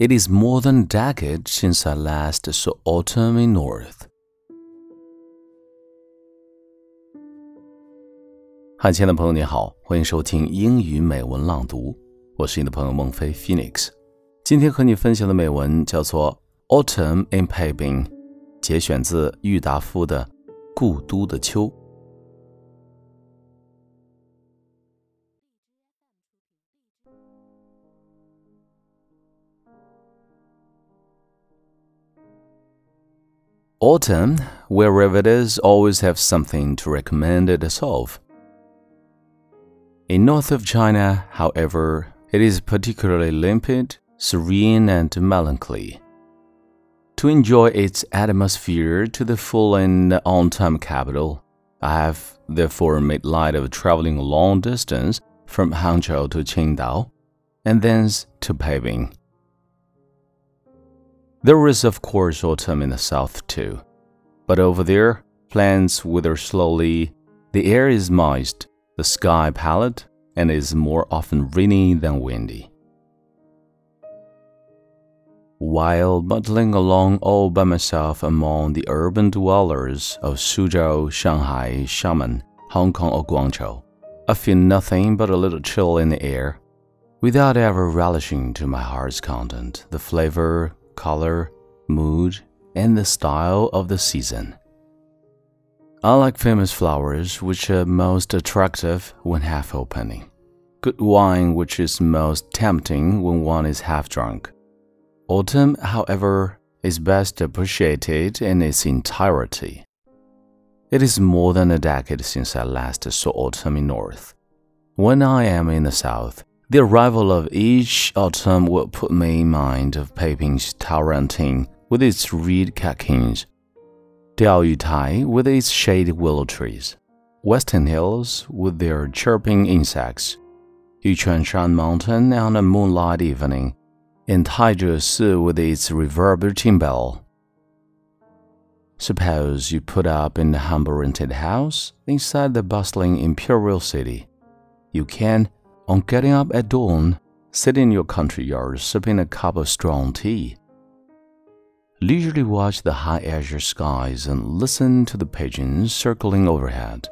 It is more than a decade since I last saw autumn in North. 嗨，亲爱的朋友，你好，欢迎收听英语美文朗读，我是你的朋友孟非 Phoenix。今天和你分享的美文叫做《Autumn in Peiping》，节选自郁达夫的《故都的秋》。Autumn, wherever it is, always have something to recommend it of. In north of China, however, it is particularly limpid, serene, and melancholy. To enjoy its atmosphere to the full in the on-time capital, I have therefore made light of traveling a long distance from Hangzhou to Qingdao, and thence to Peiping. There is, of course, autumn in the south too. But over there, plants wither slowly, the air is moist, the sky pallid, and is more often rainy than windy. While muddling along all by myself among the urban dwellers of Suzhou, Shanghai, Xiamen, Hong Kong, or Guangzhou, I feel nothing but a little chill in the air, without ever relishing to my heart's content the flavor, color, mood, and the style of the season. Unlike famous flowers, which are most attractive when half opening, good wine, which is most tempting when one is half drunk. Autumn, however, is best appreciated in its entirety. It is more than a decade since I last saw autumn in North. When I am in the South, the arrival of each autumn will put me in mind of Peiping's Taoranting with its reed catkins, Diaoyutai with its shady willow trees, Western Hills with their chirping insects, Yuquanshan Mountain on a moonlight evening, and Tanzhesi with its reverberating bell. Suppose you put up in a humble rented house inside the bustling imperial city. You can on getting up at dawn, sit in your country yard sipping a cup of strong tea. Leisurely watch the high azure skies and listen to the pigeons circling overhead.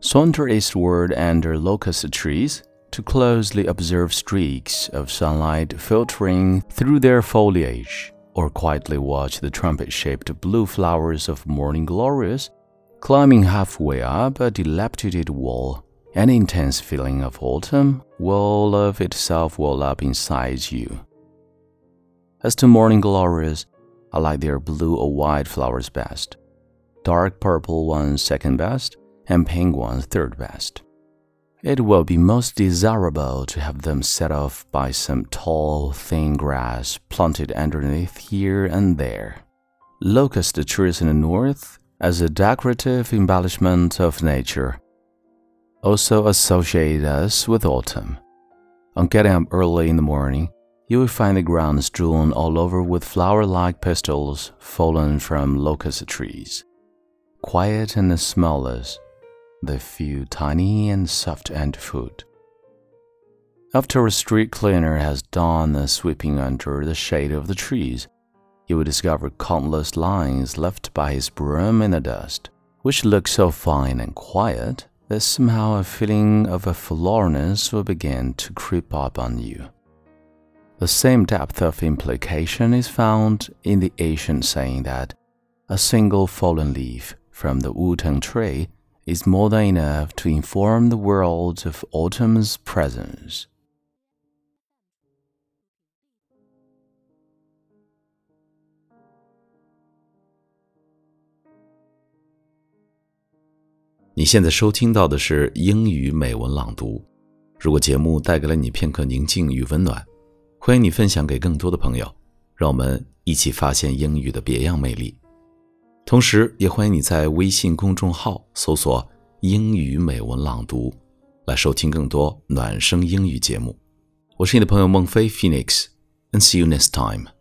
Saunter eastward under locust trees to closely observe streaks of sunlight filtering through their foliage, or quietly watch the trumpet shaped blue flowers of morning glories climbing halfway up a dilapidated wall an intense feeling of autumn will of itself well up inside you. As to morning glories, I like their blue or white flowers best, dark purple ones second best, and pink ones third best. It will be most desirable to have them set off by some tall, thin grass planted underneath here and there. Locust trees in the north, as a decorative embellishment of nature, also associate us with autumn. On getting up early in the morning, you will find the ground strewn all over with flower like pistils fallen from locust trees. Quiet and smellless, they feel tiny and soft underfoot. After a street cleaner has done the sweeping under the shade of the trees, you will discover countless lines left by his broom in the dust, which look so fine and quiet that somehow a feeling of a forlornness will begin to creep up on you. The same depth of implication is found in the ancient saying that a single fallen leaf from the wutong tree is more than enough to inform the world of autumn's presence. 你现在收听到的是英语美文朗读。如果节目带给了你片刻宁静与温暖，欢迎你分享给更多的朋友，让我们一起发现英语的别样魅力。同时，也欢迎你在微信公众号搜索“英语美文朗读”，来收听更多暖声英语节目。我是你的朋友孟非 Phoenix，and see you next time。